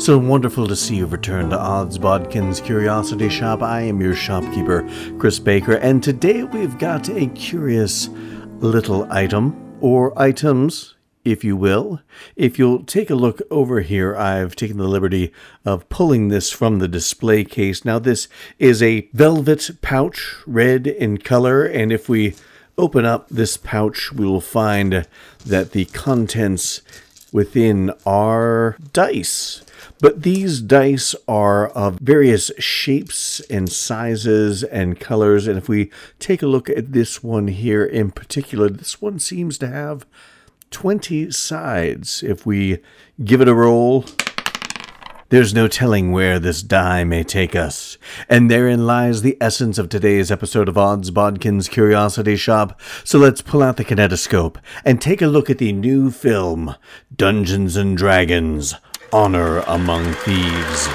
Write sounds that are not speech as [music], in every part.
So wonderful to see you return to Odds Bodkin's Curiosity Shop. I am your shopkeeper, Chris Baker, and today we've got a curious little item, or items, if you will. If you'll take a look over here, I've taken the liberty of pulling this from the display case. Now, this is a velvet pouch, red in color, and if we open up this pouch, we will find that the contents within are dice. But these dice are of various shapes and sizes and colors. And if we take a look at this one here in particular, this one seems to have 20 sides. If we give it a roll, there's no telling where this die may take us. And therein lies the essence of today's episode of Odds Bodkin's Curiosity Shop. So let's pull out the kinetoscope and take a look at the new film, Dungeons and Dragons Honor Among Thieves.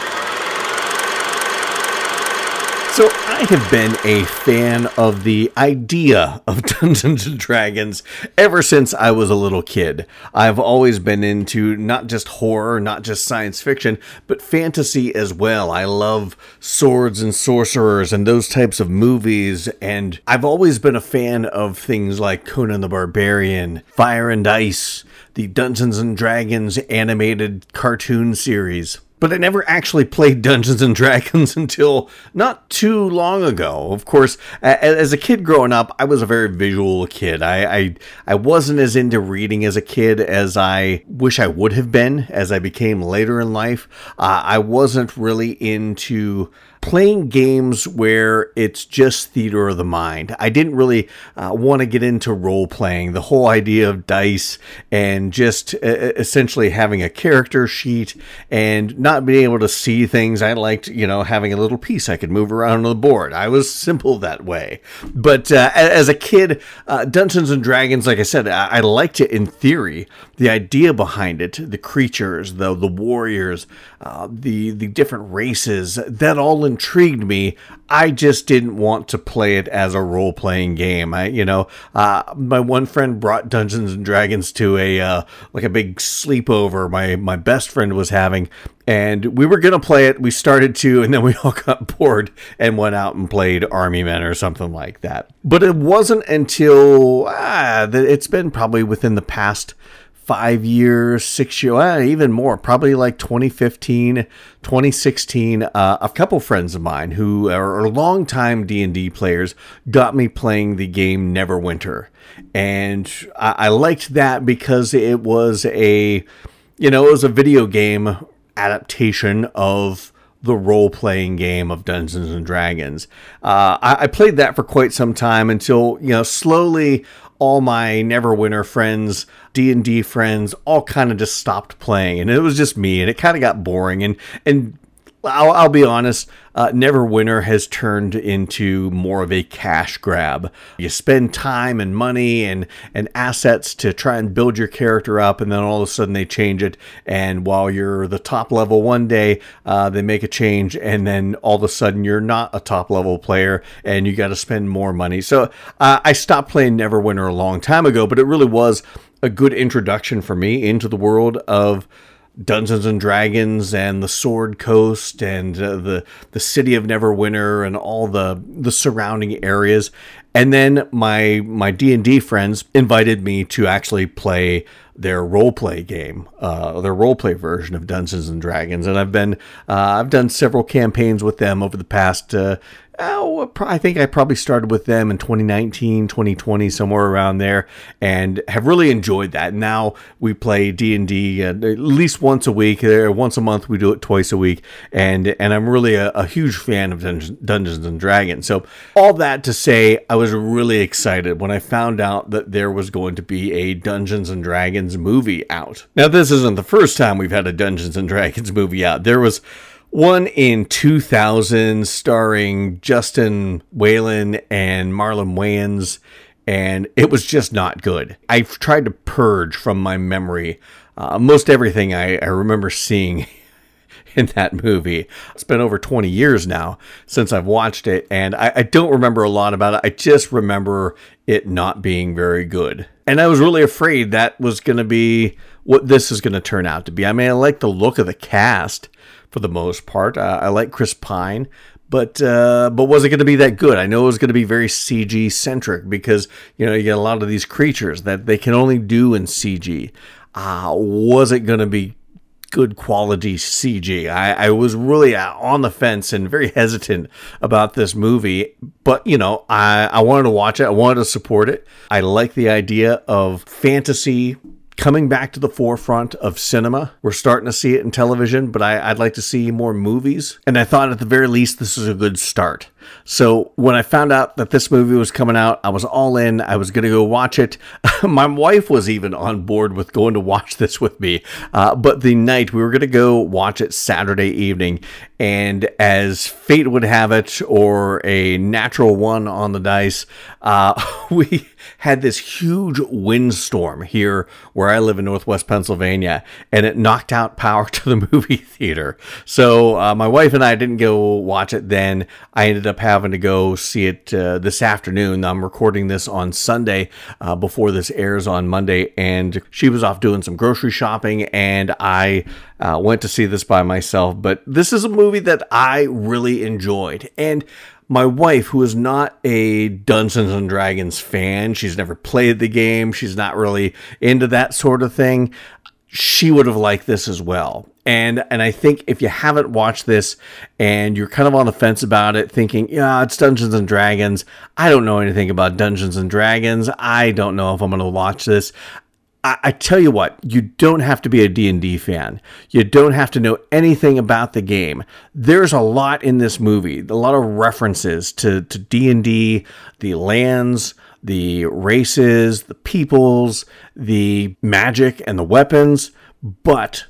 So, I have been a fan of the idea of [laughs] Dungeons and Dragons ever since I was a little kid. I've always been into not just horror, not just science fiction, but fantasy as well. I love swords and sorcerers and those types of movies, and I've always been a fan of things like Conan the Barbarian, Fire and Ice, the Dungeons and Dragons animated cartoon series. But I never actually played Dungeons and Dragons [laughs] until not too long ago. Of course, as a kid growing up, I was a very visual kid. I, I, I wasn't as into reading as a kid as I wish I would have been as I became later in life. Uh, I wasn't really into playing games where it's just theater of the mind. I didn't really uh, want to get into role playing, the whole idea of dice and just uh, essentially having a character sheet and not being able to see things. I liked, you know, having a little piece I could move around on the board. I was simple that way. But uh, as a kid, uh, Dungeons and Dragons, like I said, I-, I liked it in theory. The idea behind it, the creatures, the the warriors, uh, the the different races, that all intrigued me. I just didn't want to play it as a role playing game. I, you know, uh, my one friend brought Dungeons and Dragons to a uh, like a big sleepover. My my best friend was having, and we were gonna play it. We started to, and then we [laughs] all got bored and went out and played Army Men or something like that. But it wasn't until ah, it's been probably within the past five years, six years, even more, probably like 2015, 2016. Uh, a couple friends of mine who are longtime D&D players got me playing the game Neverwinter. And I, I liked that because it was a, you know, it was a video game adaptation of the role playing game of Dungeons and Dragons. Uh, I, I, played that for quite some time until you know slowly all my Neverwinter friends, D&D friends, all kind of just stopped playing and it was just me and it kind of got boring and and I'll, I'll be honest, uh, Neverwinter has turned into more of a cash grab. You spend time and money and, and assets to try and build your character up, and then all of a sudden they change it. And while you're the top level one day, uh, they make a change, and then all of a sudden you're not a top level player and you got to spend more money. So uh, I stopped playing Neverwinter a long time ago, but it really was a good introduction for me into the world of Dungeons and Dragons and the Sword Coast and uh, the the city of Neverwinter and all the the surrounding areas. And then my my D and D friends invited me to actually play their role play game, uh, their role play version of Dungeons and Dragons. And I've been uh, I've done several campaigns with them over the past uh, oh, I think I probably started with them in 2019, 2020, somewhere around there, and have really enjoyed that. Now we play D and D uh, at least once a week, or once a month. We do it twice a week, and and I'm really a, a huge fan of Dungeons and Dragons. So all that to say, I was really excited when I found out that there was going to be a Dungeons and Dragons movie out. Now this isn't the first time we've had a Dungeons and Dragons movie out. There was one in 2000 starring Justin Whalin and Marlon Wayans and it was just not good. I've tried to purge from my memory uh, most everything I, I remember seeing [laughs] in that movie. It's been over 20 years now since I've watched it, and I, I, don't remember a lot about it. I just remember it not being very good. And I was really afraid that was going to be what this is going to turn out to be. I mean, I like the look of the cast for the most part. Uh, I like Chris Pine, but uh, but was it going to be that good? I know it was going to be very CG centric because you know you get a lot of these creatures that they can only do in CG. Uh, was it going to be good quality CG. I, I, was really uh, on the fence and very hesitant about this movie, but you know, I, I wanted to watch it. I wanted to support it. I like the idea of fantasy coming back to the forefront of cinema. We're starting to see it in television, but I, would like to see more movies. And I thought at the very least, this is a good start. So when I found out that this movie was coming out, I was all in. I was going to go watch it. [laughs] My wife was even on board with going to watch [laughs] this with me. Uh, but the night we were going to go watch it Saturday evening. And as fate would have it, or a natural one on the dice, uh, [laughs] we had this huge windstorm here where I live in Northwest Pennsylvania, and it knocked out power to the movie theater. So uh, my wife and I didn't go watch it then. I ended up up having to go see it uh, this afternoon. I'm recording this on Sunday uh, before this airs on Monday, and she was off doing some grocery shopping, and I uh, went to see this by myself. But this is a movie that I really enjoyed, and my wife, who is not a Dungeons and Dragons fan, she's never played the game, she's not really into that sort of thing. She would have liked this as well. And and I think if you haven't watched this and you're kind of on the fence about it, thinking, yeah, it's Dungeons and Dragons. I don't know anything about Dungeons and Dragons. I don't know if I'm to watch this. I, I tell you what, you don't have to be a D&D fan. You don't have to know anything about the game. There's a lot in this movie, a lot of references to, to D&D, the lands, the races, the peoples, the magic and the weapons, but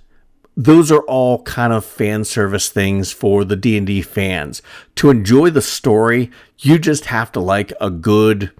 those are all kind of fan service things for the D&D fans. To enjoy the story, you just have to like a good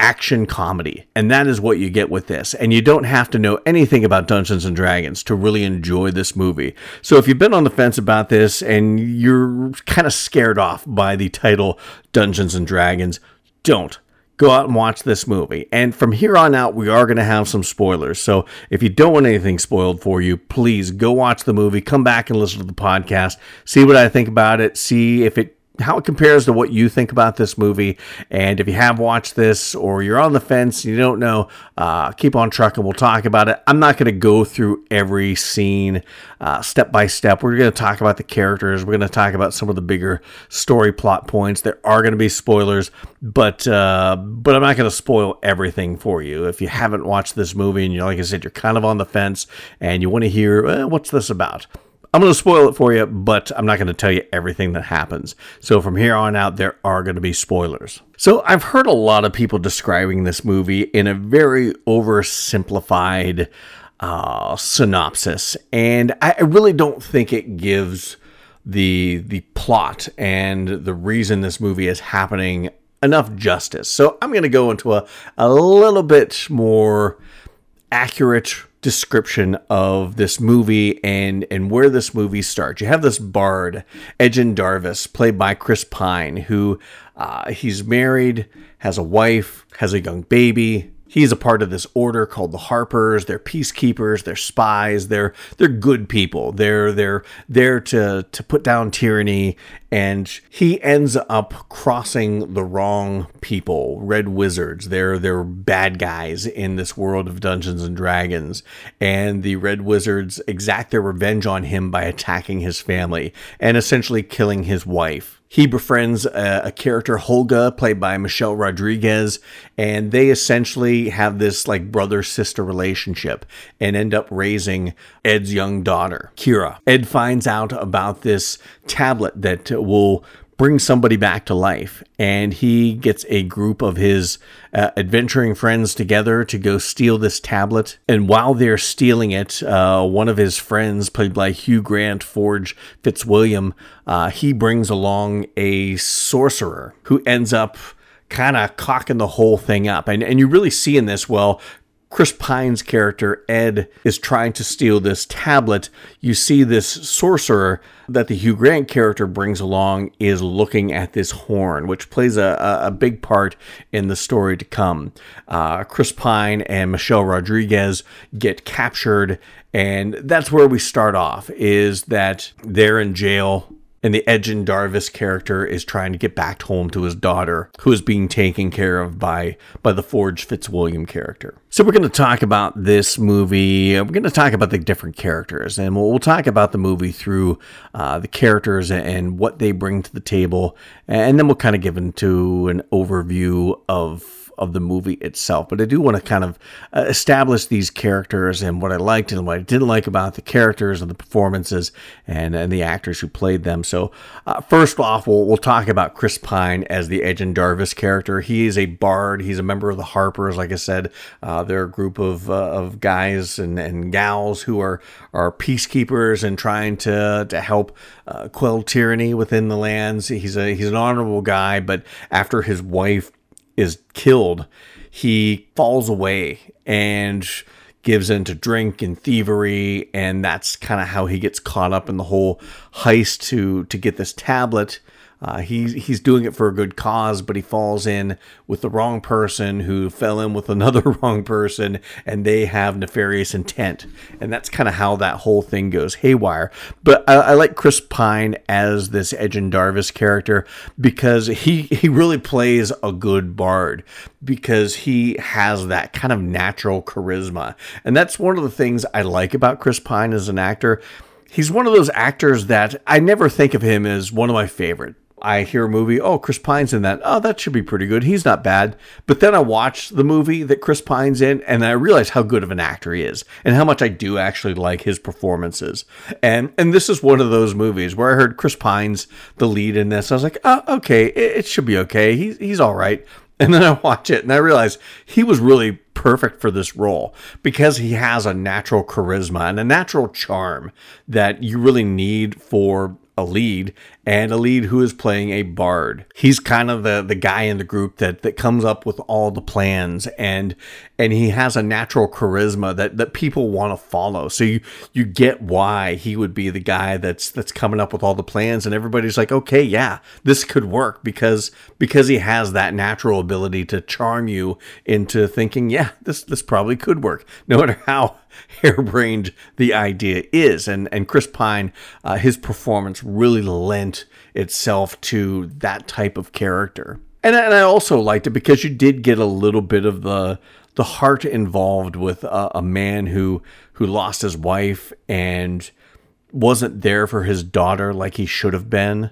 action comedy. And that is what you get with this. And you don't have to know anything about Dungeons and Dragons to really enjoy this movie. So if you've been on the fence about this and you're kind of scared off by the title Dungeons and Dragons, don't go out and watch this movie. And from here on out, we are going to have some spoilers. So if you don't want anything spoiled for you, please go watch the movie, come back and listen to the podcast, see what I think about it, see if it how it compares to what you think about this movie. And if you have watched this or you're on the fence, you don't know, uh, keep on trucking. We'll talk about it. I'm not going to go through every scene uh, step by step. We're going to talk about the characters. We're going to talk about some of the bigger story plot points. There are going to be spoilers, but uh, but I'm not going to spoil everything for you. If you haven't watched this movie and you're like I said, you're kind of on the fence and you want to hear eh, what's this about I'm going to spoil it for you, but I'm not going to tell you everything that happens. So from here on out, there are going to be spoilers. So I've heard a lot of people describing this movie in a very oversimplified uh, synopsis, and I really don't think it gives the the plot and the reason this movie is happening enough justice. So I'm going to go into a, a little bit more accurate description of this movie and and where this movie starts. You have this bard, Edgin Darvis, played by Chris Pine, who uh, he's married, has a wife, has a young baby. He's a part of this order called the Harpers. They're peacekeepers. They're spies. They're they're good people. They're they're there to to put down tyranny. And he ends up crossing the wrong people, red wizards. They're they're bad guys in this world of Dungeons and Dragons. And the red wizards exact their revenge on him by attacking his family and essentially killing his wife he befriends a, a, character Holga played by Michelle Rodriguez and they essentially have this like brother sister relationship and end up raising Ed's young daughter Kira. Ed finds out about this tablet that will bring somebody back to life. And he gets a group of his uh, adventuring friends together to go steal this tablet. And while they're stealing it, uh, one of his friends, played by Hugh Grant Forge Fitzwilliam, uh, he brings along a sorcerer who ends up kind of cocking the whole thing up. And, and you really see in this, well, Chris Pine's character, Ed, is trying to steal this tablet. You see this sorcerer that the Hugh Grant character brings along is looking at this horn, which plays a, a big part in the story to come. Uh, Chris Pine and Michelle Rodriguez get captured, and that's where we start off, is that they're in jail and the Edgin Darvis character is trying to get back home to his daughter, who is being taken care of by by the Forge Fitzwilliam character. So we're going to talk about this movie. We're going to talk about the different characters, and we'll, we'll talk about the movie through uh, the characters and what they bring to the table, and then we'll kind of give into an overview of of the movie itself. But I do want to kind of uh, establish these characters and what I liked and what I didn't like about the characters and the performances and, and the actors who played them. So, uh, first off, we'll, we'll talk about Chris Pine as the Edgin Darvis character. He is a bard, he's a member of the Harpers. Like I said, uh, they're a group of, uh, of guys and, and gals who are, are peacekeepers and trying to, to help uh, quell tyranny within the lands. He's, a, he's an honorable guy, but after his wife is killed, he falls away and gives in to drink and thievery, and that's kind of how he gets caught up in the whole heist to to get this tablet uh, he's he's doing it for a good cause, but he falls in with the wrong person who fell in with [laughs] another wrong person, and they have nefarious intent, and that's kind of how that whole thing goes haywire. But I, I like Chris Pine as this Edgin Darvis character because he he really plays a good bard because he has that kind of natural charisma, and that's one of the things I like about Chris Pine as an actor. He's one of those actors that I never think of him as one of my favorite I hear a movie, oh, Chris Pine's in that. Oh, that should be pretty good. He's not bad. But then I watch the movie that Chris Pine's in, and I realize how good of an actor he is, and how much I do actually like his performances. And and this is one of those movies where I heard Chris Pine's the lead in this. I was like, oh, okay, it, it should be okay. He's he's all right. [laughs] And then I watch it and I realize he was really perfect for this role because he has a natural charisma and a natural charm that you really need for a lead and a lead who is playing a bard. He's kind of the the guy in the group that that comes up with all the plans and and he has a natural charisma that that people want to follow. So you you get why he would be the guy that's that's coming up with all the plans and everybody's like, "Okay, yeah, this could work because because he has that natural ability to charm you into thinking, "Yeah, this this probably could work." No matter how [laughs] harebrained the idea is. And and Chris Pine, uh, his performance really lent itself to that type of character. And, and I also liked it because you did get a little bit of the the heart involved with a, a man who who lost his wife and wasn't there for his daughter like he should have been.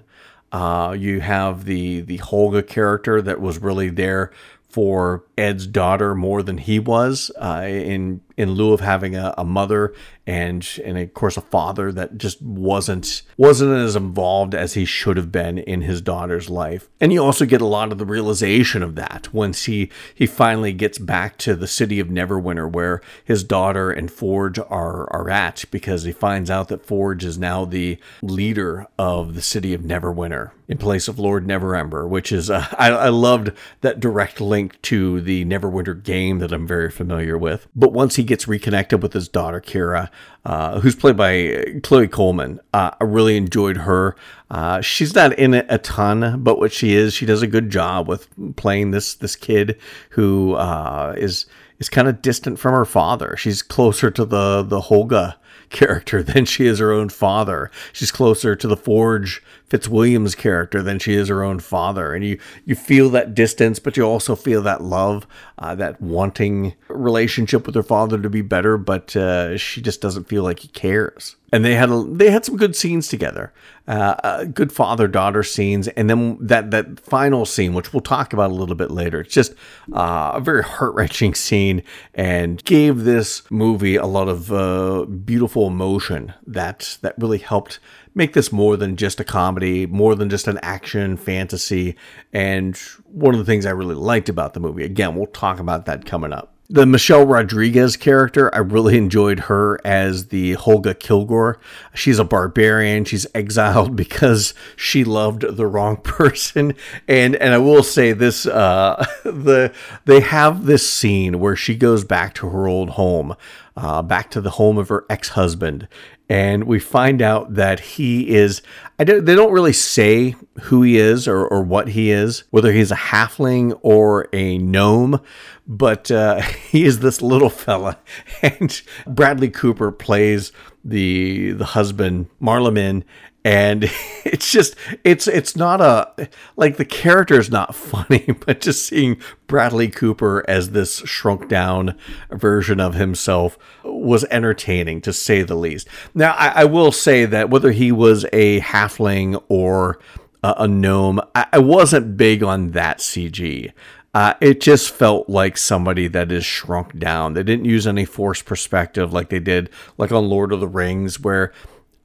Uh, you have the the Holga character that was really there for Ed's daughter more than he was, uh, in in lieu of having a, a, mother and and of course a father that just wasn't wasn't as involved as he should have been in his daughter's life. And you also get a lot of the realization of that once he he finally gets back to the city of Neverwinter where his daughter and Forge are are at because he finds out that Forge is now the leader of the city of Neverwinter in place of Lord Neverember, which is uh, I, I loved that direct link to the Neverwinter game that I'm very familiar with. But once he gets reconnected with his daughter, Kira, uh, who's played by Chloe Coleman, uh, I really enjoyed her. Uh, she's not in it a ton, but what she is, she does a good job with playing this this kid who uh, is is kind of distant from her father. She's closer to the the Holga [laughs] character than she is her own father. She's closer to the Forge Fitzwilliam's character than she is her own father. And you, you feel that distance, but you also feel that love, uh, that wanting relationship with her father to be better, but uh, she just doesn't feel like he cares. And they had a, they had some good scenes together, uh, uh good father daughter scenes, and then that that final scene, which we'll talk about a little bit later. It's just uh, a very heart wrenching [laughs] scene, and gave this movie a lot of uh, beautiful emotion that that really helped make this more than just a comedy, more than just an action fantasy. And one of the things I really liked about the movie, again, we'll talk about that coming up. The Michelle Rodriguez character, I really enjoyed her as the Holga Kilgore. She's a barbarian. She's exiled [laughs] because she loved the wrong [laughs] person. And and I will say this: uh, [laughs] the they have this scene where she goes back to her old home, uh, back to the home of her ex husband, and we find out that he is I don't, they don't really say who he is or, or what he is, whether he's a halfling or a gnome, but uh, [laughs] he is this little fella. [laughs] And Bradley Cooper plays the the husband, Marlamin, and [laughs] it's just it's it's not a like the character is not [laughs] funny but just seeing bradley cooper as this shrunk down version of himself was entertaining to say the least now i, I will say that whether he was a halfling or a, a gnome I, I wasn't big on that cg uh, it just felt like somebody that is shrunk down. They didn't use any forced perspective like they did, like on Lord of the Rings, where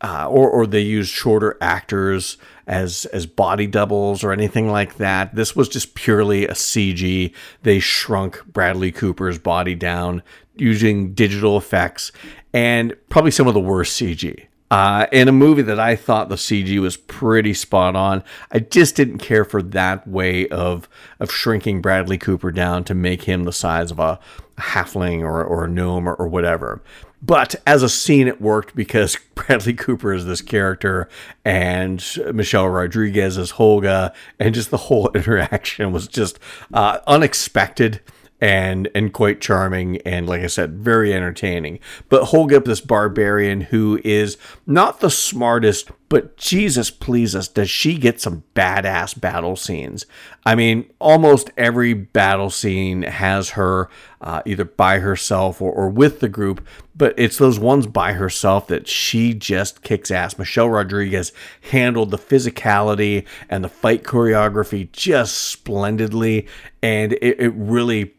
uh, or or they used shorter actors as as body doubles or anything like that. This was just purely a CG. They shrunk Bradley Cooper's body down using digital effects and probably some of the worst CG. Uh, in a movie that I thought the CG was pretty spot on, I just didn't care for that way of of shrinking Bradley Cooper down to make him the size of a halfling or, or a gnome or, or whatever. But as a scene, it worked because [laughs] Bradley Cooper is this character and Michelle Rodriguez is Holga, and just the whole [laughs] interaction was just uh, unexpected and and quite charming and like I said, very entertaining. But Holga, this barbarian who is not the smartest, but Jesus please us, does she get some badass battle scenes? I mean, almost every battle scene has her uh, either by herself or, or with the group, but it's those ones by herself that she just kicks ass. Michelle Rodriguez handled the physicality and the fight choreography just splendidly, and it, it really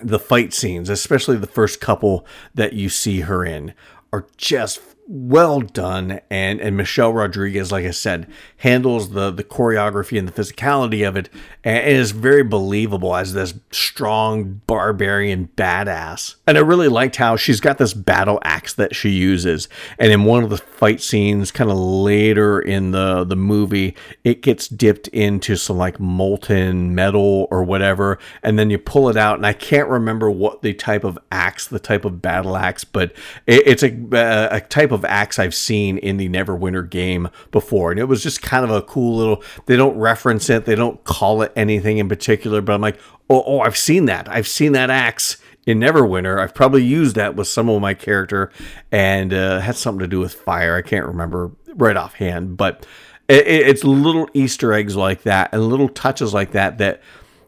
the fight scenes, especially the first couple that you see her in, are just well done and and Michelle Rodriguez like I said handles the the choreography and the physicality of it and is very believable as this strong barbarian badass. And I really liked how she's got this battle axe that she uses and in one of the fight scenes kind of later in the the movie it gets dipped into some like molten metal or whatever and then you pull it out and I can't remember what the type of axe the type of battle axe but it, it's a, a type of of axe I've seen in the Neverwinter game before. And it was just kind of a cool little, they don't reference it, they don't call it anything in particular, but I'm like, oh, oh I've seen that. I've seen that axe in Neverwinter. I've probably used that with some of my character and uh, had something to do with fire. I can't remember right offhand, but it, it's little Easter eggs like that and little touches like that that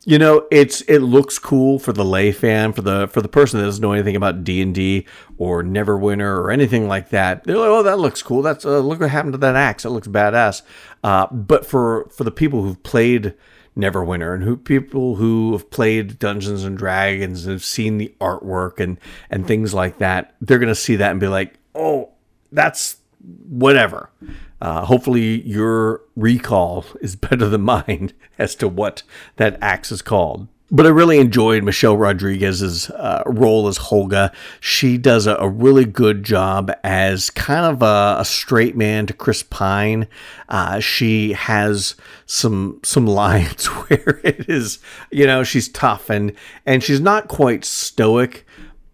you know it's it looks cool for the lay fan for the for the person that doesn't know anything about d&d or neverwinter or anything like that. They're like oh that looks cool. That's uh, look what happened to that axe. It looks badass. Uh, but for for the people who've played neverwinter and who people who have played dungeons and dragons and have seen the artwork and and things like that they're gonna see that and be like oh that's whatever uh, hopefully, your recall is [laughs] better than mine as to what that axe is called. But I really enjoyed Michelle Rodriguez's uh, role as Holga. She does a, a, really good job as kind of a, a straight man to Chris Pine. Uh, she has some some [laughs] lines [laughs] where it is, you know, she's tough and and she's not quite stoic,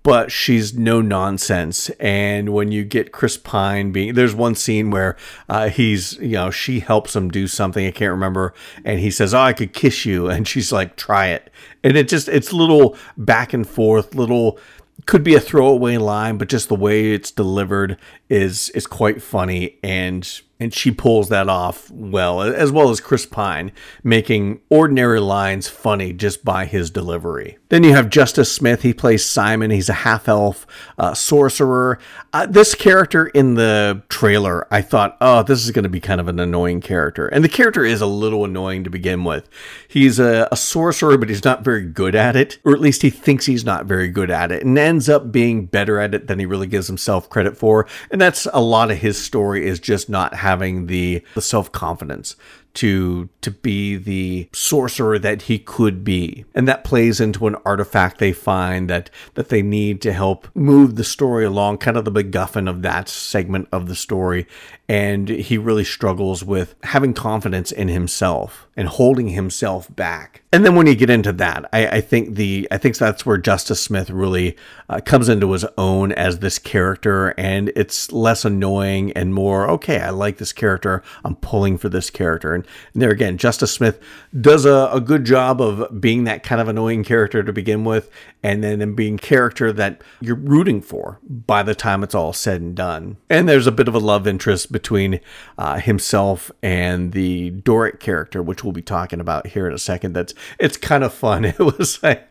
but she's no nonsense. And when you get Chris Pine being, there's one scene where uh, he's, you know, she helps him do something I can't remember, and he says, "Oh, I could kiss you," [laughs] and she's like, "Try it," and it just it's little back and forth, little could be a throwaway line, but just the way it's delivered is is quite funny. And and she pulls that off well, as well as Chris Pine, making ordinary lines funny just by his delivery. Then you have Justice Smith. He plays Simon. He's a half elf uh, sorcerer. Uh, this character in the trailer, I thought, oh, this is going to be kind of an annoying character. And the character is a little annoying to begin with. He's a, a sorcerer, but he's not very good at it, or at least he thinks he's not very good at it, and ends up being better at it than he really gives himself credit for. And that's a lot of his story is just not having the, the self confidence to to be the sorcerer that he could be and that plays into an artifact they find that that they need to help move the story along kind of the MacGuffin of that segment of the story and he really struggles with having confidence in himself and holding himself back. And then when you get into that, I, I think the I think that's where Justice Smith really uh, comes into his own as this character, and it's less annoying and more okay. I like this character. I'm pulling for this character, and, and there again, Justice Smith does a, a good job of being that kind of annoying character to begin with, and then being character that you're rooting for by the time it's all said and done. And there's a bit of a love interest between uh, himself and the Doric character, which we'll be talking about here in a second. That's it's kind of fun. [laughs] It was like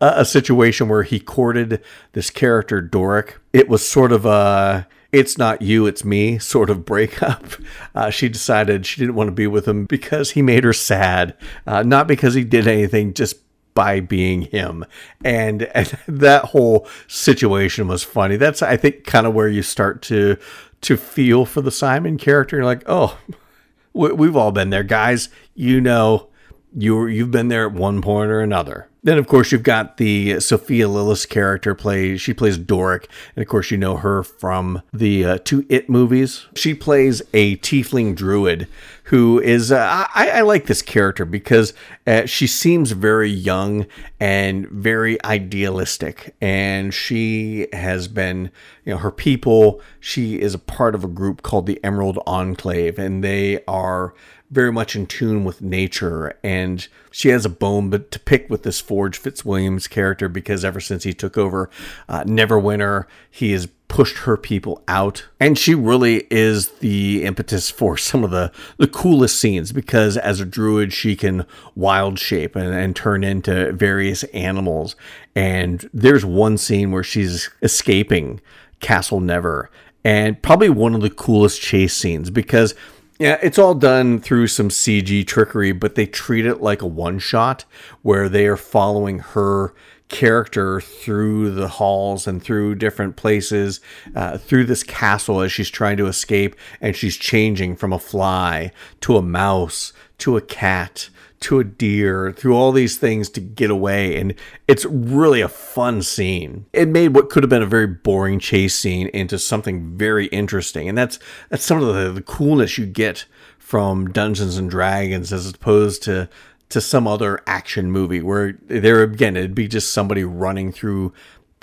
a, a situation where he courted this character Doric. It was sort of a it's not you, it's me sort of breakup. [laughs] Uh, she decided she didn't want to be with him because he made her sad, uh, not because he did anything, just by being him. And, [laughs] and that whole situation was funny. That's, I think, kind of where you start to, to feel for the Simon character. You're like, oh, we've all been there, guys. You know, you you've been there at one point or another. Then, of course, you've got the Sophia Lillis character play. She plays Doric, and of course, you know her from the uh, two It movies. She plays a tiefling druid who is. Uh, I, I, like this character because uh, she seems very young and very idealistic, and she has been, you know, her people. She is a part of a group called the Emerald Enclave, and they are very much in tune with nature and she has a bone but to pick with this Forge Fitzwilliams character because ever since he took over uh, Neverwinter, he has pushed her people out. And she really is the impetus for [laughs] some of the the coolest scenes because as a druid she can wild shape and, and turn into various animals. And there's one scene where she's escaping castle never and probably one of the coolest chase scenes because yeah, it's all done through some CG trickery, but they treat it like a one shot where they are following her character through the halls and through different places, uh, through this castle as she's trying to escape, and she's changing from a fly to a mouse to a cat to a deer, through all these things to get away. And it's really a fun scene. It made what could have been a very boring chase scene into something very interesting. And that's that's some of the, the coolness you get from Dungeons and Dragons as opposed to to some other action movie where there again it'd be just somebody running through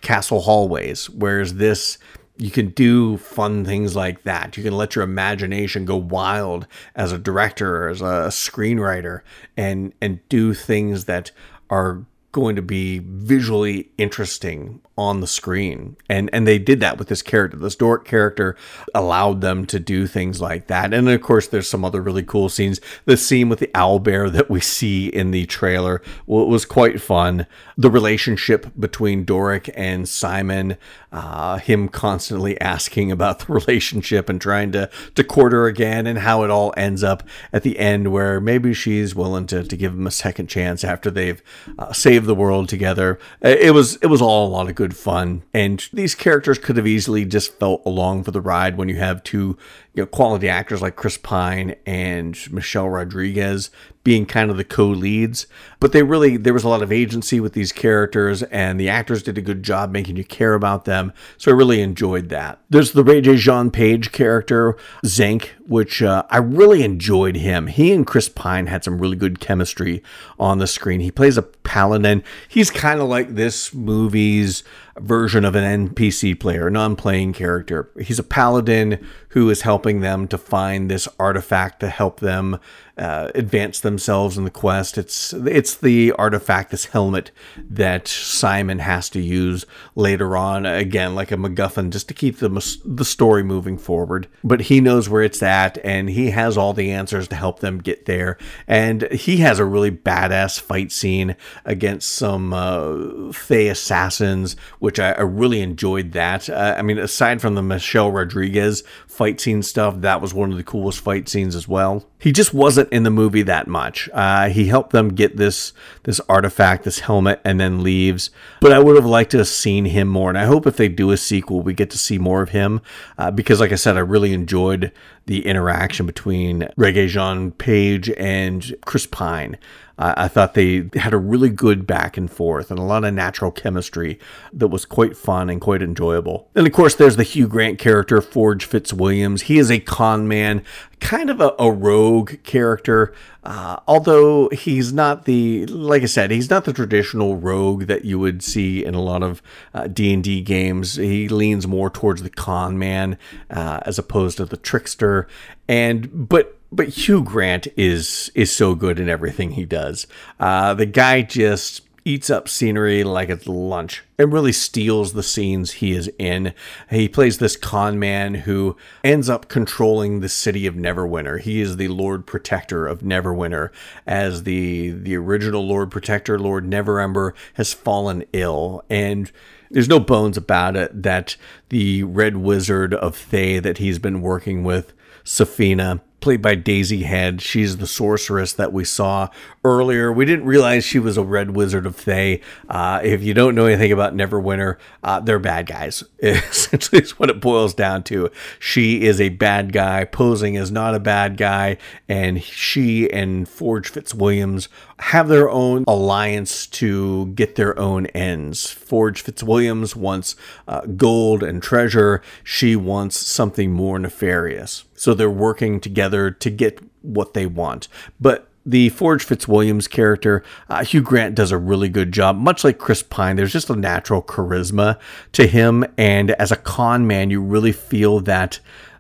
castle hallways. Whereas this you can do fun things like that. You can let your imagination go wild as a director, or as a screenwriter, and and do things that are going to be visually interesting on the screen. And and they did that with this character. This Doric character allowed them to do things like that. And of course there's some other really cool scenes. The scene with the owl bear that we see in the trailer was quite fun. The relationship between Doric and Simon, uh, him constantly asking about the [laughs] relationship and trying to, to court her again and how it all ends up at the end where maybe she's willing to, to give him a second chance after they've uh, saved the world together. It was it was all a lot of good good fun. And these characters could have easily just felt along for the ride when you have two you know, quality actors like Chris Pine and Michelle Rodriguez being kind of the co-leads. But they really there was a lot of agency with these characters, and the actors did a good job making you care about them. So I really enjoyed that. There's the Regé-Jean Page character, Xenk, which uh, I really enjoyed him. He and Chris Pine had some really good chemistry on the screen. He plays a paladin. He's kind of like this movie's version of an NPC player, a non-playing character. He's a paladin who is helping them to find this artifact to help them uh, advance themselves in the quest. It's it's the artifact, this helmet that Simon has to use later on, again like a MacGuffin, just to keep the the story moving forward. But he knows where it's at, and he has all the answers to help them get there. And he has a really badass fight scene against some uh, Fey assassins, which I, I really enjoyed. That uh, I mean, aside from the Michelle Rodriguez fight scene stuff, that was one of the coolest fight scenes as well. He just wasn't in the movie that much. Uh, he helped them get this this artifact, this helmet, and then leaves. But I would have liked to have seen him more, and I hope if they do a sequel, we get to see more of him. Uh, because, like I said, I really enjoyed the interaction between Regé-Jean Page and Chris Pine. I thought they had a really good back and forth and a lot of natural chemistry that was quite fun and quite enjoyable. And of course, there's the Hugh Grant character, Forge Fitzwilliams. He is a con man, kind of a, a rogue character, uh, although he's not the, like I said, he's not the traditional rogue that you would see in a lot of uh, D&D games. He leans more towards the con man uh, as opposed to the trickster. And, but but Hugh Grant is is so good in everything he does. Uh, the guy just eats up scenery like it's lunch and really steals the scenes he is in. He plays this con man who ends up controlling the city of Neverwinter. He is the Lord Protector of Neverwinter, as the the original Lord Protector, Lord Neverember, has fallen ill and. There's no bones about it that the Red Wizard of Thay that he's been working with, Sofina, played by Daisy Head. She's the sorceress that we saw earlier. We didn't realize she was a Red Wizard of Thay. Uh, if you don't know anything about Neverwinter, uh, they're bad guys. [laughs] Essentially, is what it boils down to. She is a bad guy posing as not a bad guy, and she and Forge Fitzwilliams have their own alliance to get their own ends. Forge Fitzwilliams wants uh, gold and treasure. She wants something more nefarious. So they're working together to get what they want. But the Forge Fitzwilliams character, uh, Hugh Grant does a really good job. Much like Chris Pine, there's just a natural charisma to him, and as a con man, you really feel that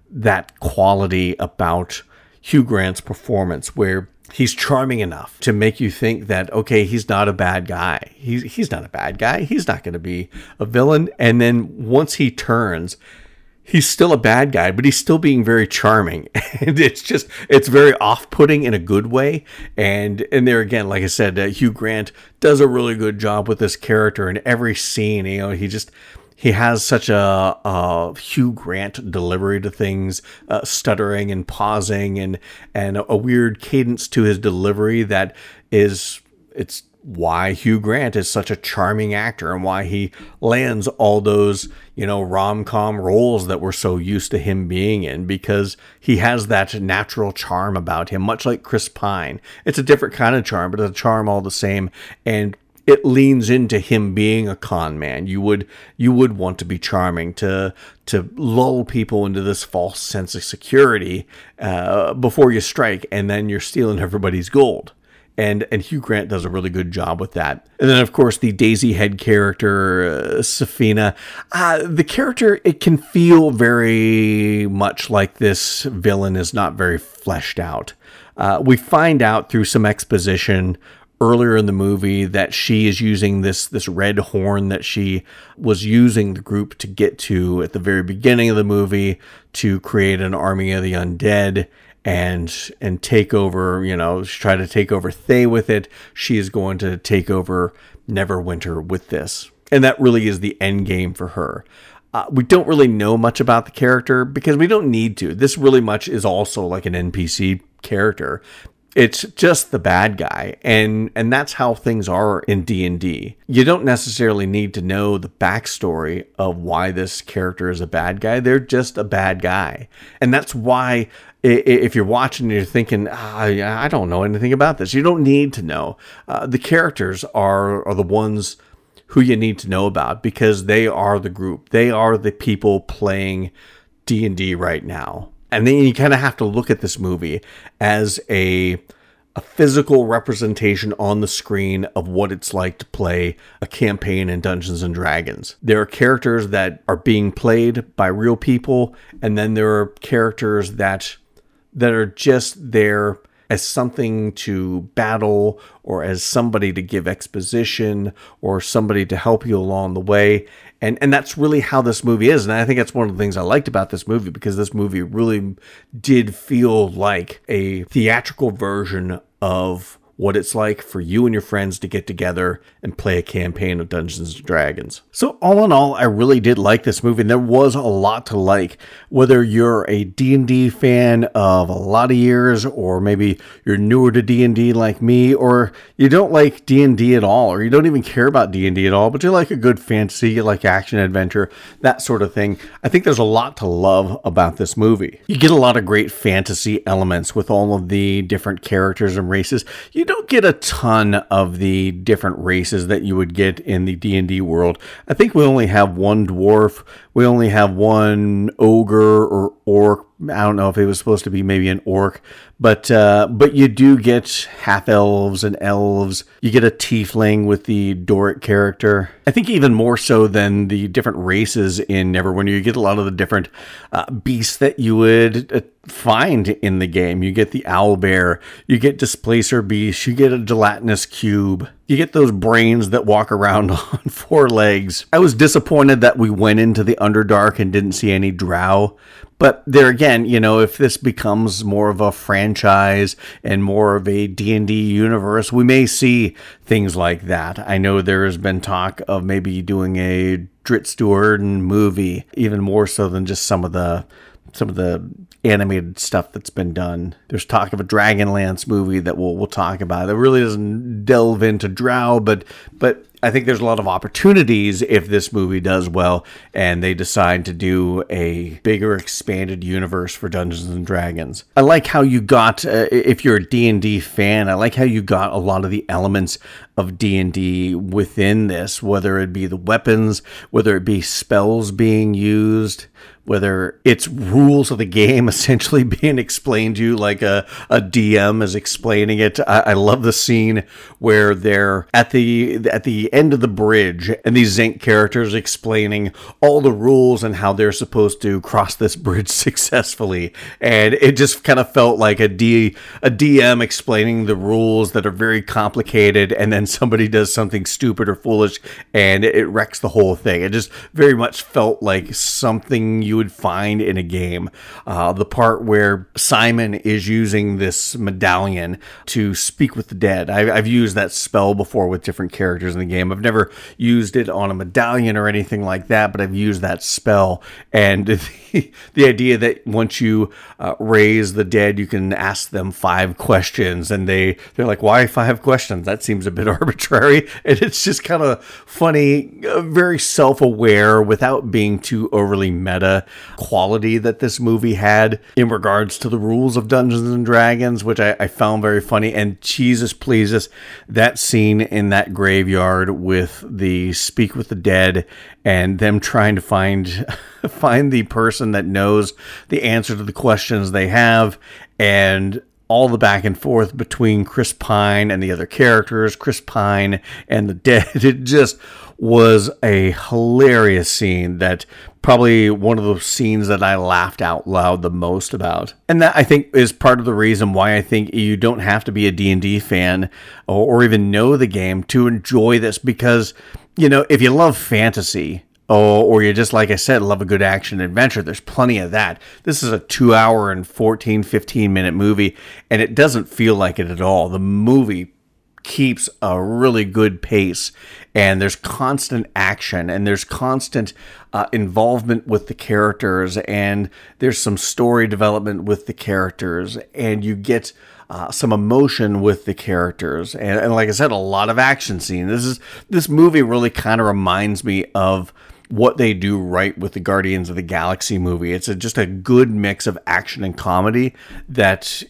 that quality about Hugh Grant's performance, where he's charming enough to make you think that okay, he's not a bad guy. He's he's not a bad guy. He's not going to be a villain. And then once he turns, he's still a bad guy, but he's still being very charming. [laughs] And it's just it's very off-putting in a good way. And and there again, like I said, uh, Hugh Grant does a really good job with this character in every scene. You know, he just he has such a, a Hugh Grant delivery to things, uh, stuttering and pausing, and and a weird cadence to his delivery that is it's why Hugh Grant is such a charming actor and why he lands all those, you know, rom com roles that we're so used to him being in because he has that natural charm about him, much like Chris Pine. It's a different kind of charm, but it's a charm all the same. And it leans into him being a con man. You would you would want to be charming to to lull people into this false sense of security uh, before you strike, and then you're stealing everybody's gold and and Hugh Grant does a really good job with that. And then of course the Daisy Head character, uh, Sofina, uh, the character it can feel very much like this villain is not very fleshed out. Uh, we find out through some exposition earlier in the movie that she is using this this red horn that she was using the group to get to at the very beginning of the movie to create an army of the undead and and take over, you know, try to take over Thay with it. She is going to take over Neverwinter with this. And that really is the end game for her. Uh, we don't really know much about the character because we don't need to. This really much is also like an NPC character. It's just the bad guy and and that's how things are in D&D. You don't necessarily need to know the backstory of why this character is a bad guy. They're just a bad guy. And that's why if you're watching and you're thinking, ah, I don't know anything about this, you don't need to know. Uh, the characters are, are the ones who you need to know about because they are the group. They are the people playing D&D right now. And then you kind of have to look at this movie as a a physical representation on the screen of what it's like to play a campaign in Dungeons and Dragons. There are characters that are being played by real people, and then there are characters that that are just there as something to battle or as somebody to give exposition or somebody to help you along the way. And and that's really how this movie is. And I think that's one of the things I liked about this movie because this movie really did feel like a theatrical version of what it's like for you and your friends to get together and play a campaign of Dungeons and Dragons. So all in all, I really did like this movie and there was a lot to like. Whether you're a D&D fan of a lot of years or maybe you're newer to D&D like me or you don't like D&D at all or you don't even care about D&D at all, but you like a good fantasy, you like action adventure, that sort of thing. I think there's a lot to love about this movie. You get a lot of great fantasy elements with all of the different characters and races. You don't get a ton of the different races that you would get in the D&D world. I think we only have one dwarf, we only have one ogre or orc I don't know if it was supposed to be maybe an orc, but uh, but you do get half elves and elves. You get a tiefling with the Doric character. I think even more so than the different races in Neverwinter, you get a lot of the different uh, beasts that you would uh, find in the game. You get the owl bear, you get displacer beasts, you get a gelatinous cube, you get those brains that walk around [laughs] on four legs. I was disappointed that we went into the Underdark and didn't see any drow, but there again, you know, if this becomes more of a franchise and more of a D&D universe, we may see things like that. I know there has been talk of maybe doing a Drizzt Do'Urden movie, even more so than just some of the some of the animated stuff that's been done. There's talk of a Dragonlance movie that we'll we'll talk about. That really doesn't delve into Drow, but but I think there's a lot of opportunities if this movie does well and they decide to do a bigger expanded universe for Dungeons and Dragons. I like how you got uh, if you're a D&D fan, I like how you got a lot of the elements of D&D within this, whether it be the weapons, whether it be spells being used, whether it's rules of the game [laughs] essentially being explained to you like a, a DM is explaining it. I, I love the scene where they're at the at the end of the bridge and these Xenk characters explaining all the rules and how they're supposed to cross this bridge [laughs] successfully. And it just kind of felt like a D a DM explaining the rules that are very complicated and then somebody does something stupid or foolish and it wrecks the whole thing. It just very much felt like something you you would find in a game. Uh, the part where Simon is using this medallion to speak with the dead. I, I've used that spell before with different characters in the game. I've never used it on a medallion or anything like that, but I've used that spell. And [laughs] the, the idea that once you uh, raise the dead, you can ask them five questions, and they they're like, "Why five questions? That seems a bit [laughs] arbitrary." And it's just kind of funny, uh, very self aware without being too overly meta quality that this movie had in regards to the rules of Dungeons and Dragons, which I, I found very funny. And Jesus pleases that scene in that graveyard with the speak with the dead and them trying to find [laughs] find the person that knows the answer to the questions they have and all the back and forth between Chris Pine and the other characters, Chris Pine and the dead. [laughs] It just was a hilarious scene that probably one of the scenes that I laughed out loud the most about. And that I think is part of the reason why I think you don't have to be a D&D fan or, or even know the game to enjoy this because you know, if you love fantasy or, or you just like I said love a good action adventure, there's plenty of that. This is a 2 hour and 14 15 minute movie and it doesn't feel like it at all. The movie keeps a really good pace and there's constant action and there's constant uh, involvement with the characters and there's some story development with the characters and you get uh, some emotion with the characters and, and like i said a lot of action scene this is this movie really kind of reminds me of what they do right with the Guardians of the Galaxy movie. It's a, just a good mix of action and comedy that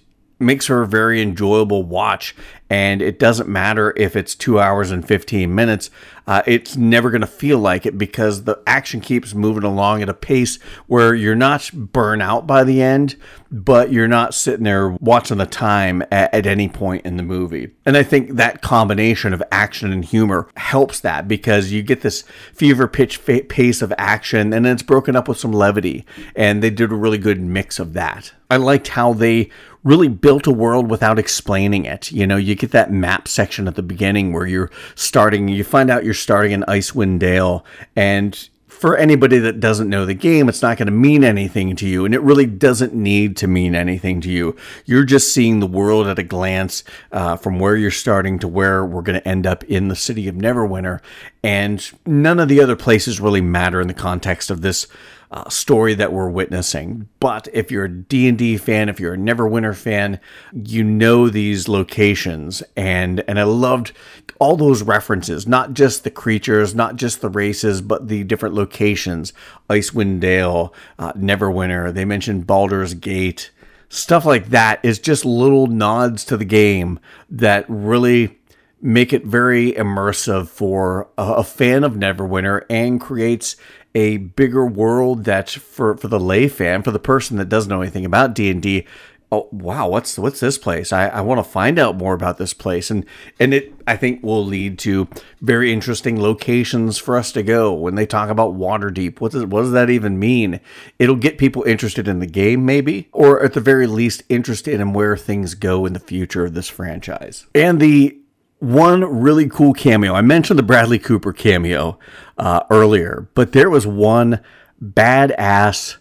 makes her a very enjoyable watch. And it doesn't matter if it's two hours and 15 minutes, uh, it's never going to feel like it because the action keeps moving along at a pace where you're not burn out by the end, but you're not sitting there watching the time at, at any point in the movie. And I think that combination of action and humor helps that because you get this fever pitch fa- pace of action and then it's broken up with some levity. And they did a really good mix of that. I liked how they really built a world without explaining it. You know, you get that map section at the beginning where you're starting, you find out you're starting in Icewind Dale and for anybody that doesn't know the game, it's not going to mean anything to you, and it really doesn't need to mean anything to you. You're just seeing the world at a glance uh, from where you're starting to where we're going to end up in the city of Neverwinter, and none of the other places really matter in the context of this uh, story that we're witnessing. But if you're a D&D fan, if you're a Neverwinter fan, you know these locations and and I loved all those references, not just the creatures, not just the races, but the different locations. Icewind Dale, uh, Neverwinter, they mentioned Baldur's Gate. Stuff like that is just little nods to the game that really make it very immersive for a, a fan of Neverwinter and creates a bigger world that for for the lay fan, for the person that doesn't know anything about D and D, oh wow, what's what's this place? I, I want to find out more about this place, and and it I think will lead to very interesting locations for us to go. When they talk about Waterdeep, what does what does that even mean? It'll get people interested in the game, maybe, or at the very least interested in where things go in the future of this franchise. And the one really cool cameo. I mentioned the Bradley Cooper cameo uh, earlier, but there was one badass.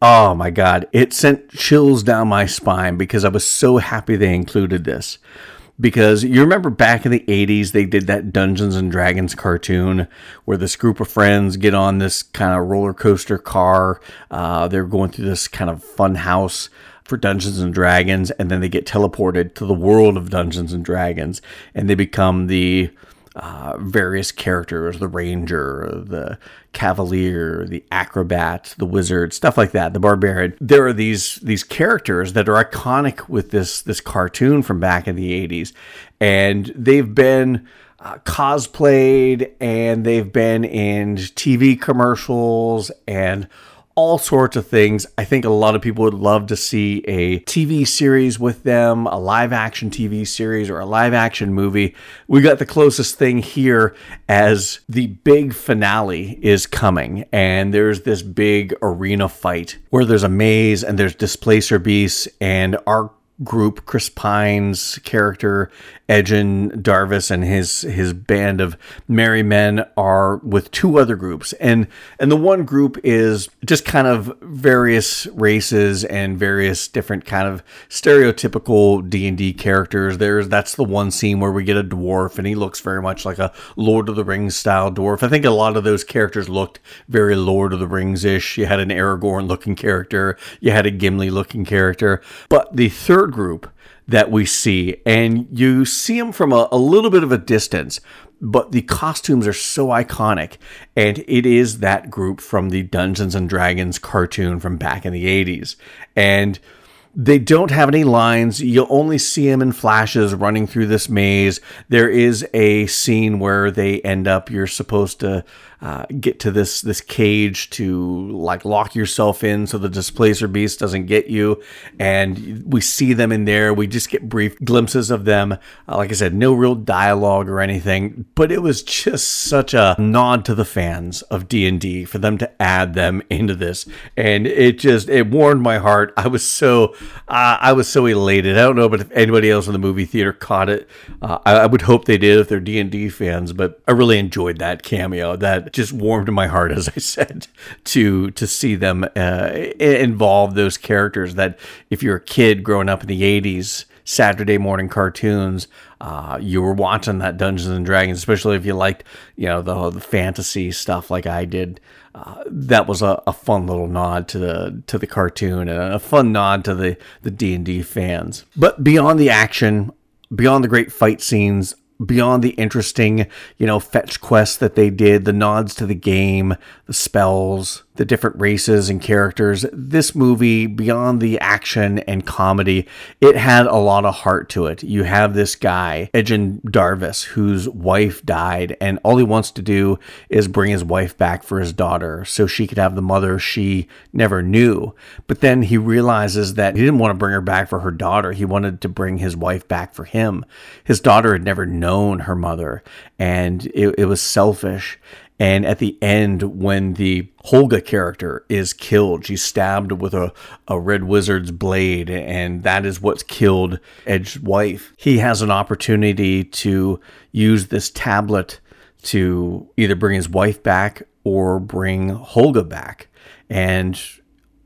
Oh my God. It sent chills down my spine because I was so happy they included this. Because you remember back in the 80s, they did that Dungeons and Dragons cartoon where this group of friends get on this kind of roller coaster car. Uh, they're going through this kind of fun house for Dungeons and Dragons, and then they get teleported to the world of Dungeons and Dragons, and they become the uh, various characters the ranger, the cavalier, the acrobat, the wizard, stuff like that, the barbarian. There are these these characters that are iconic with this this cartoon from back in the 80s, and they've been uh, cosplayed and they've been in TV commercials and all sorts of things. I think a lot of people would love to see a TV series with them, a live action TV series or a live action movie. We got the closest thing here as the big finale is coming, and there's this big arena fight where there's a maze and there's displacer beasts, and our group, Chris Pine's character, Edgin Darvis and his his band of merry men are with two other groups. And and the one group is just kind of various races and various different kind of stereotypical D&D characters. There's that's the one scene where we get a dwarf and he looks very much like a Lord of the Rings style dwarf. I think a lot of those characters looked very Lord of the Rings-ish. You had an Aragorn looking character, you had a Gimli looking character. But the third third group that we see, and you see them from a, a little bit of a distance, but the costumes are so iconic. And it is that group from the Dungeons and Dragons cartoon from back in the 80s. And they don't have any lines. You'll only see them in flashes running through this maze. There is a scene where they end up, you're supposed to uh, get to this this cage to like lock yourself in so the displacer beast doesn't get you. And we see them in there. We just get brief glimpses of them. Uh, like i said no real dialogue or anything but it was just such a nod to the fans of d&d for them to add them into this. And it just it warmed my heart. I was so uh, i was so elated. I don't know but if anybody else in the movie theater caught it. Uh, I, I would hope they did if they're d&d fans but i really enjoyed that cameo that just warmed my heart, as I said, to to see them uh, involve those characters. That if you're a kid growing up in the '80s, Saturday morning cartoons, uh, you were watching that Dungeons and Dragons, especially if you liked, you know, the, the fantasy stuff like I did. Uh, that was a, a, fun little nod to the to the cartoon and a fun nod to the the D and D fans. But beyond the action, beyond the great fight scenes, beyond the interesting, you know, fetch quests that they did, the nods to the game, the spells, the different races and characters. This movie, beyond the action and comedy, it had a lot of heart to it. You have this guy, Edgin Darvis, whose wife died, and all he wants to do is bring his wife back for his daughter so she could have the mother she never knew. But then he realizes that he didn't want to bring her back for her daughter. He wanted to bring his wife back for him. His daughter had never known her mother, and it, it was selfish. And at the end, when the Holga character is killed, she's stabbed with a, a red wizard's blade, and that is what's killed Edge's wife. He has an opportunity to use this tablet to either bring his wife back or bring Holga back. And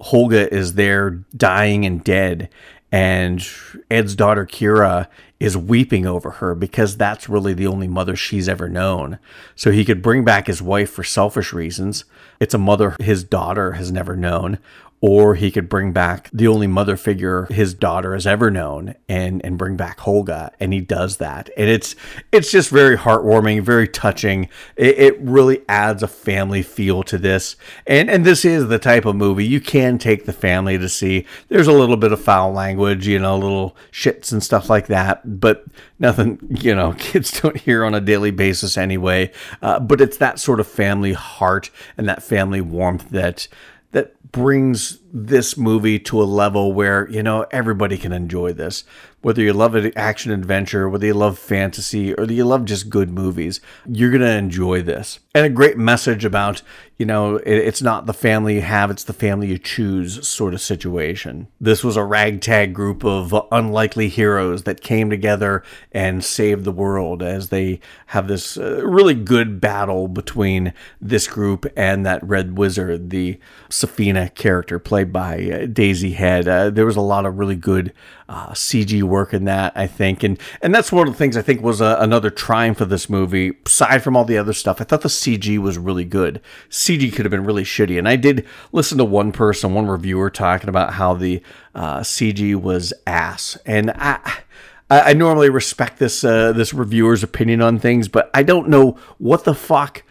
Holga is there dying and dead. And Ed's daughter Kira is weeping over her because that's really the only mother she's ever known. So he could bring back his wife for selfish reasons. It's a mother his daughter has never known, or he could bring back the only mother figure his daughter has ever known and and bring back Holga and he does that. And it's it's just very heartwarming very touching. It, it, really adds a family feel to this. And and this is the type of movie you can take the family to see. There's a little bit of foul language you know little shits and stuff like that but nothing [laughs] you know [laughs] kids don't hear on a daily basis anyway. Uh, but it's that sort of family heart and that family warmth that that brings this movie to a level where you know everybody can enjoy this whether you love action adventure whether you love fantasy or you love just good movies you're going to enjoy this and a great message about you know it's not the family you have it's the family you choose sort of situation this was a ragtag group of unlikely heroes that came together and saved the world as they have this uh, really good battle between this group and that red wizard the Sofina character played played by uh, Daisy Head. Uh, there was a lot of really good uh, CG work in that, I think, and and that's one of the things I think was uh, another triumph of this movie. Aside from all the other stuff, I thought the CG was really good. CG could have been really shitty, and I did listen to one person, one reviewer, talking about how the uh, CG was ass, and I. I normally respect this uh, this reviewer's opinion on things, but I don't know what the fuck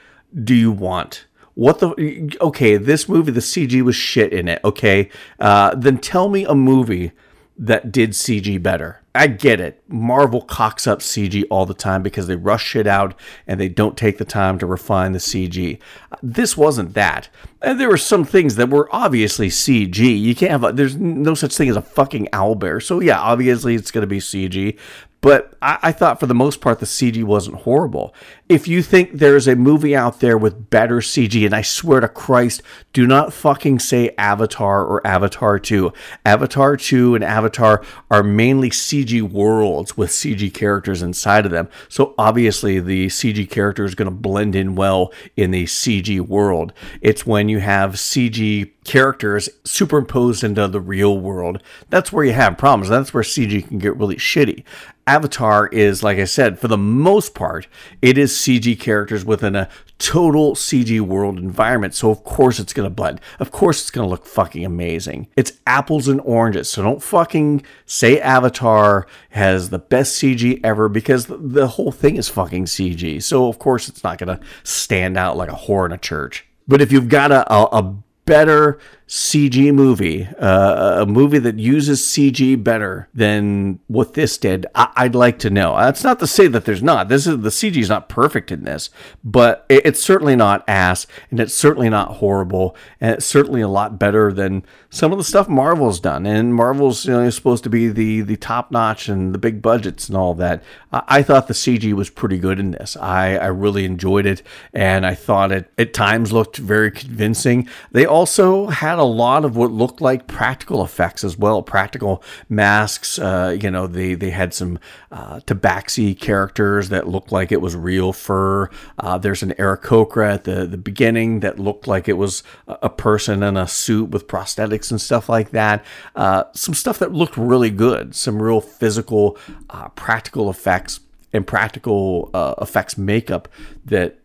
do you want what the? Okay, this movie, the CG was shit in it. Okay, uh, then tell me a movie that did CG better. I get it. Marvel cocks up CG all the time because they rush shit out and they don't take the time to refine the CG. This wasn't that. And there were some things that were obviously CG. You can't have a, there's no such thing as a fucking owlbear. So yeah, obviously it's going to be CG. But I, I, thought for the most part the CG wasn't horrible. If you think there's a movie out there with better CG, and I swear to Christ, do not fucking say Avatar or Avatar 2. Avatar 2 and Avatar are mainly CG worlds with CG characters inside of them. So obviously the CG character is going to blend in well in the CG world. It's when you have CG characters superimposed into the real world. That's where you have problems. That's where CG can get really shitty. Avatar is, like I said, for the most part, it is CG characters within a total CG world environment. So, of course, it's going to blend. Of course, it's going to look fucking amazing. It's apples and oranges. So, don't fucking say Avatar has the best CG ever because the whole thing is fucking CG. So, of course, it's not going to stand out like a whore in a church. But if you've got a, a, a better CG movie, uh, a movie that uses CG better than what this did, I- would like to know. That's not to say that there's not. This is the CG is not perfect in this, but it's certainly not ass, and it's certainly not horrible, and it's certainly a lot better than some of the stuff Marvel's done. And Marvel's you know, supposed to be the the top notch and the big budgets and all that. I, I thought the CG was pretty good in this. I I really enjoyed it, and I thought it at times looked very convincing. They also had a lot of what looked like practical effects as well, practical masks. Uh, you know, they they had some uh, tabaxi characters that looked like it was real fur. Uh, there's an Aarakocra at the the beginning that looked like it was a person in a suit with prosthetics and stuff like that. Uh, some stuff that looked really good. Some real physical, uh, practical effects and practical uh, effects makeup that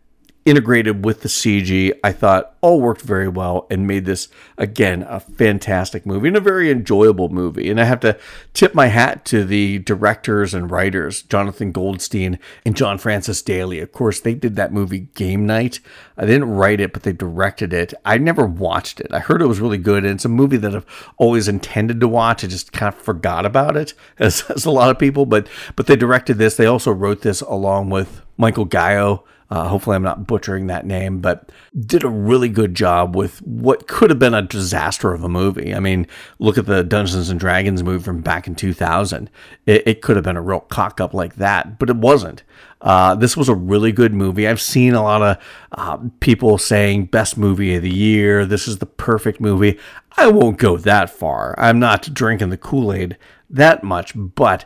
integrated with the CG, I thought all worked very well and made this again a fantastic movie and a very enjoyable movie. And I have to tip my hat to the directors and writers, Jonathan Goldstein and John Francis Daley. Of course, they did that movie Game Night. I didn't write it, but they directed it. I never watched it. I heard it was really good, and it's a movie that I've always intended to watch. I just kind of forgot about it, as, [laughs] as a lot of people. But but they directed this. They also wrote this along with Michael Gaio uh, hopefully, I'm not butchering that name, but did a really good job with what could have been a disaster of a movie. I mean, look at the Dungeons and Dragons movie from back in 2000. It, it could have been a real cock up like that, but it wasn't. Uh, this was a really good movie. I've seen a lot of uh, people saying best movie of the year. This is the perfect movie. I won't go that far. I'm not drinking the Kool Aid that much, but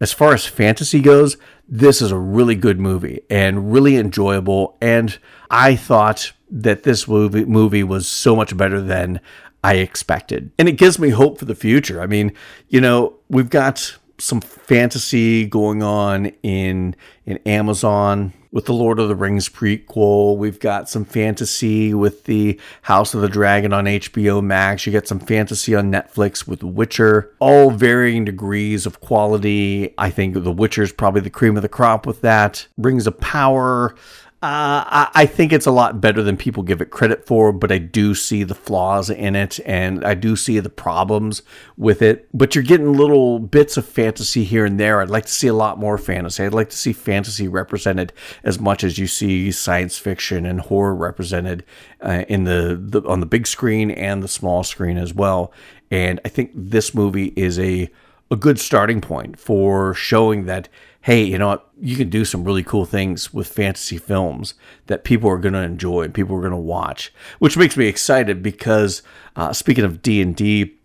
as far as fantasy goes, this is a really good movie and really enjoyable. And I thought that this movie movie was so much better than I expected. And it gives me hope for the future. I mean, you know, we've got some fantasy going on in in Amazon with the Lord of the Rings prequel. We've got some fantasy with the House of the Dragon on HBO Max. You get some fantasy on Netflix with Witcher. All varying degrees of quality. I think The Witcher is probably the cream of the crop with that. Rings of Power. Uh, I think it's a lot better than people give it credit for, but I do see the flaws in it and I do see the problems with it. But you're getting little bits of fantasy here and there. I'd like to see a lot more fantasy. I'd like to see fantasy represented as much as you see science fiction and horror represented uh, in the, the on the big screen and the small screen as well. And I think this movie is a a good starting point for showing that hey, you know what? You can do some really cool things with fantasy films that people are going to enjoy and people are going to watch, which makes me excited because uh, speaking of D and D,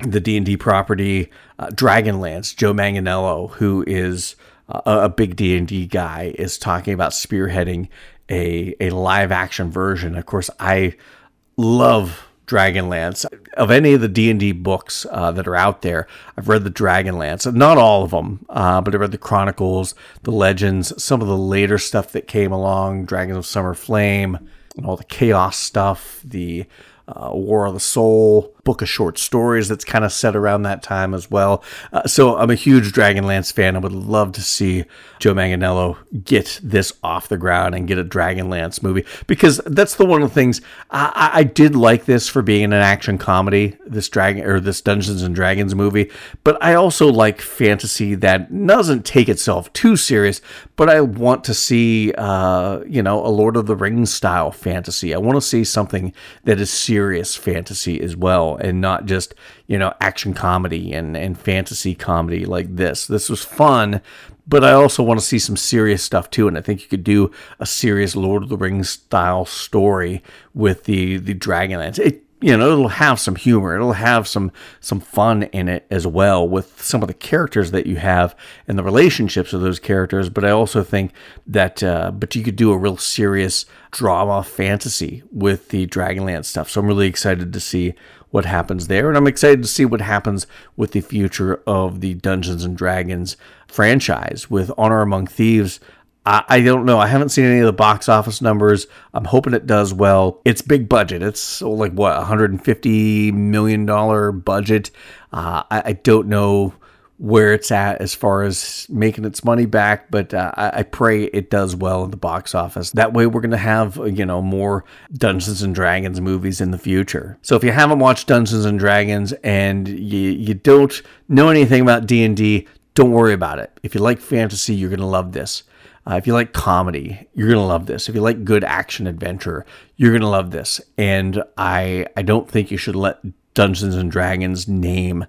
the D and D property, uh, Dragonlance, Joe Manganiello, who is uh, a big D and D guy, is talking about spearheading a a live action version. Of course, I love Dragonlance. Of any of the D and D books uh, that are out there, I've read the Dragonlance. Not all of them, uh, but I read the Chronicles, the Legends, some of the later stuff that came along, Dragons of Summer Flame, and all the Chaos stuff, the uh, War of the Soul, book of short stories that's kind of set around that time as well. Uh, so I'm a huge Dragonlance fan. I would love to see Joe Manganiello get this off the ground and get a Dragonlance movie because that's the one of the things I, I did like this for being an action comedy, this dragon or this Dungeons and Dragons movie. But I also like fantasy that doesn't take itself too serious. But I want to see, uh, you know, a Lord of the Rings style fantasy. I want to see something that is serious fantasy as well and not just, you know, action comedy and, and fantasy comedy like this. This was fun, but I also want to see some serious stuff too. And I think you could do a serious Lord of the Rings style story with the the Dragonlance. It you know it'll have some humor it'll have some some fun in it as well with some of the characters that you have and the relationships of those characters but i also think that uh, but you could do a real serious drama fantasy with the dragonlance stuff so i'm really excited to see what happens there. And I'm excited to see what happens with the future of the Dungeons and Dragons franchise with Honor Among Thieves. I, don't know. I haven't seen any of the box office numbers. I'm hoping it does well. It's big budget. It's like what 150 million dollar budget. Uh, I, I don't know where it's at as far as making its money back, but uh, I, I, pray it does well in the box office. That way, we're going to have you know more Dungeons and Dragons movies in the future. So if you haven't watched Dungeons and Dragons and you you don't know anything about D and D, don't worry about it. If you like fantasy, you're going to love this. Uh, if you like comedy, you're gonna love this. If you like good action adventure, you're gonna love this. And I I don't think you should let Dungeons and Dragons name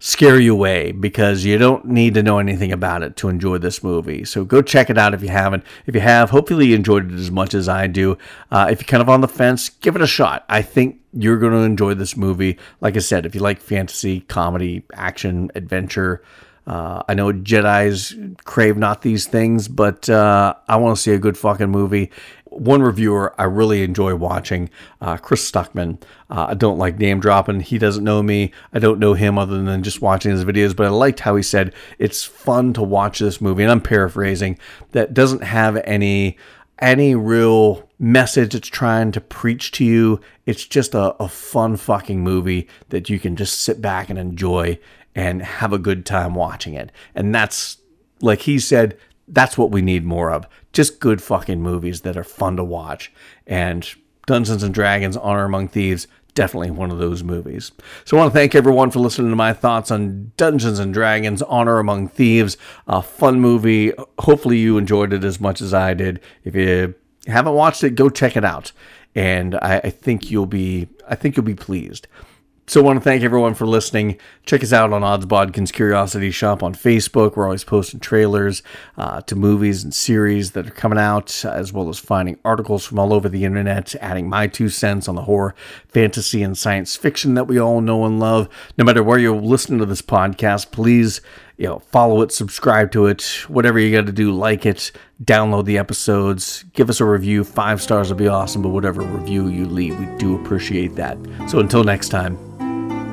scare you away because you don't need to know anything about it to enjoy this movie. So go check it out if you haven't. If you have, hopefully you enjoyed it as much as I do. Uh, if you're kind of on the fence, give it a shot. I think you're going to enjoy this movie. Like I said, if you like fantasy, comedy, action, adventure, uh, I know Jedi's crave not these things, but uh, I want to see a good fucking movie one reviewer I really enjoy watching, uh, Chris Stuckmann. Uh, I don't like name dropping. He doesn't know me. I don't know him other than just watching his videos, but I liked how he said it's fun to watch this movie. And I'm paraphrasing that doesn't have any any real message it's trying to preach to you. It's just a, a fun fucking movie that you can just sit back and enjoy and have a good time watching it. And that's like he said, that's what we need more of. Just good fucking movies that are fun to watch. And Dungeons and Dragons Honor Among Thieves, definitely one of those movies. So I want to thank everyone for listening to my thoughts on Dungeons and Dragons Honor Among Thieves. A fun movie. Hopefully you enjoyed it as much as I did. If you haven't watched it, go check it out. And I, I think you'll be I think you'll be pleased. So I want to thank everyone for listening. Check us out on Odds Bodkin's Curiosity Shop on Facebook. We're always posting trailers uh, to movies and series that are coming out, as well as finding articles from all over the internet, adding my two cents on the horror, fantasy, and science fiction that we all know and love. No matter where you're listening to this podcast, please you know, follow it, subscribe to it, whatever you got to do, like it, download the episodes, give us a review. Five stars would be awesome, but whatever review you leave, we do appreciate that. So until next time.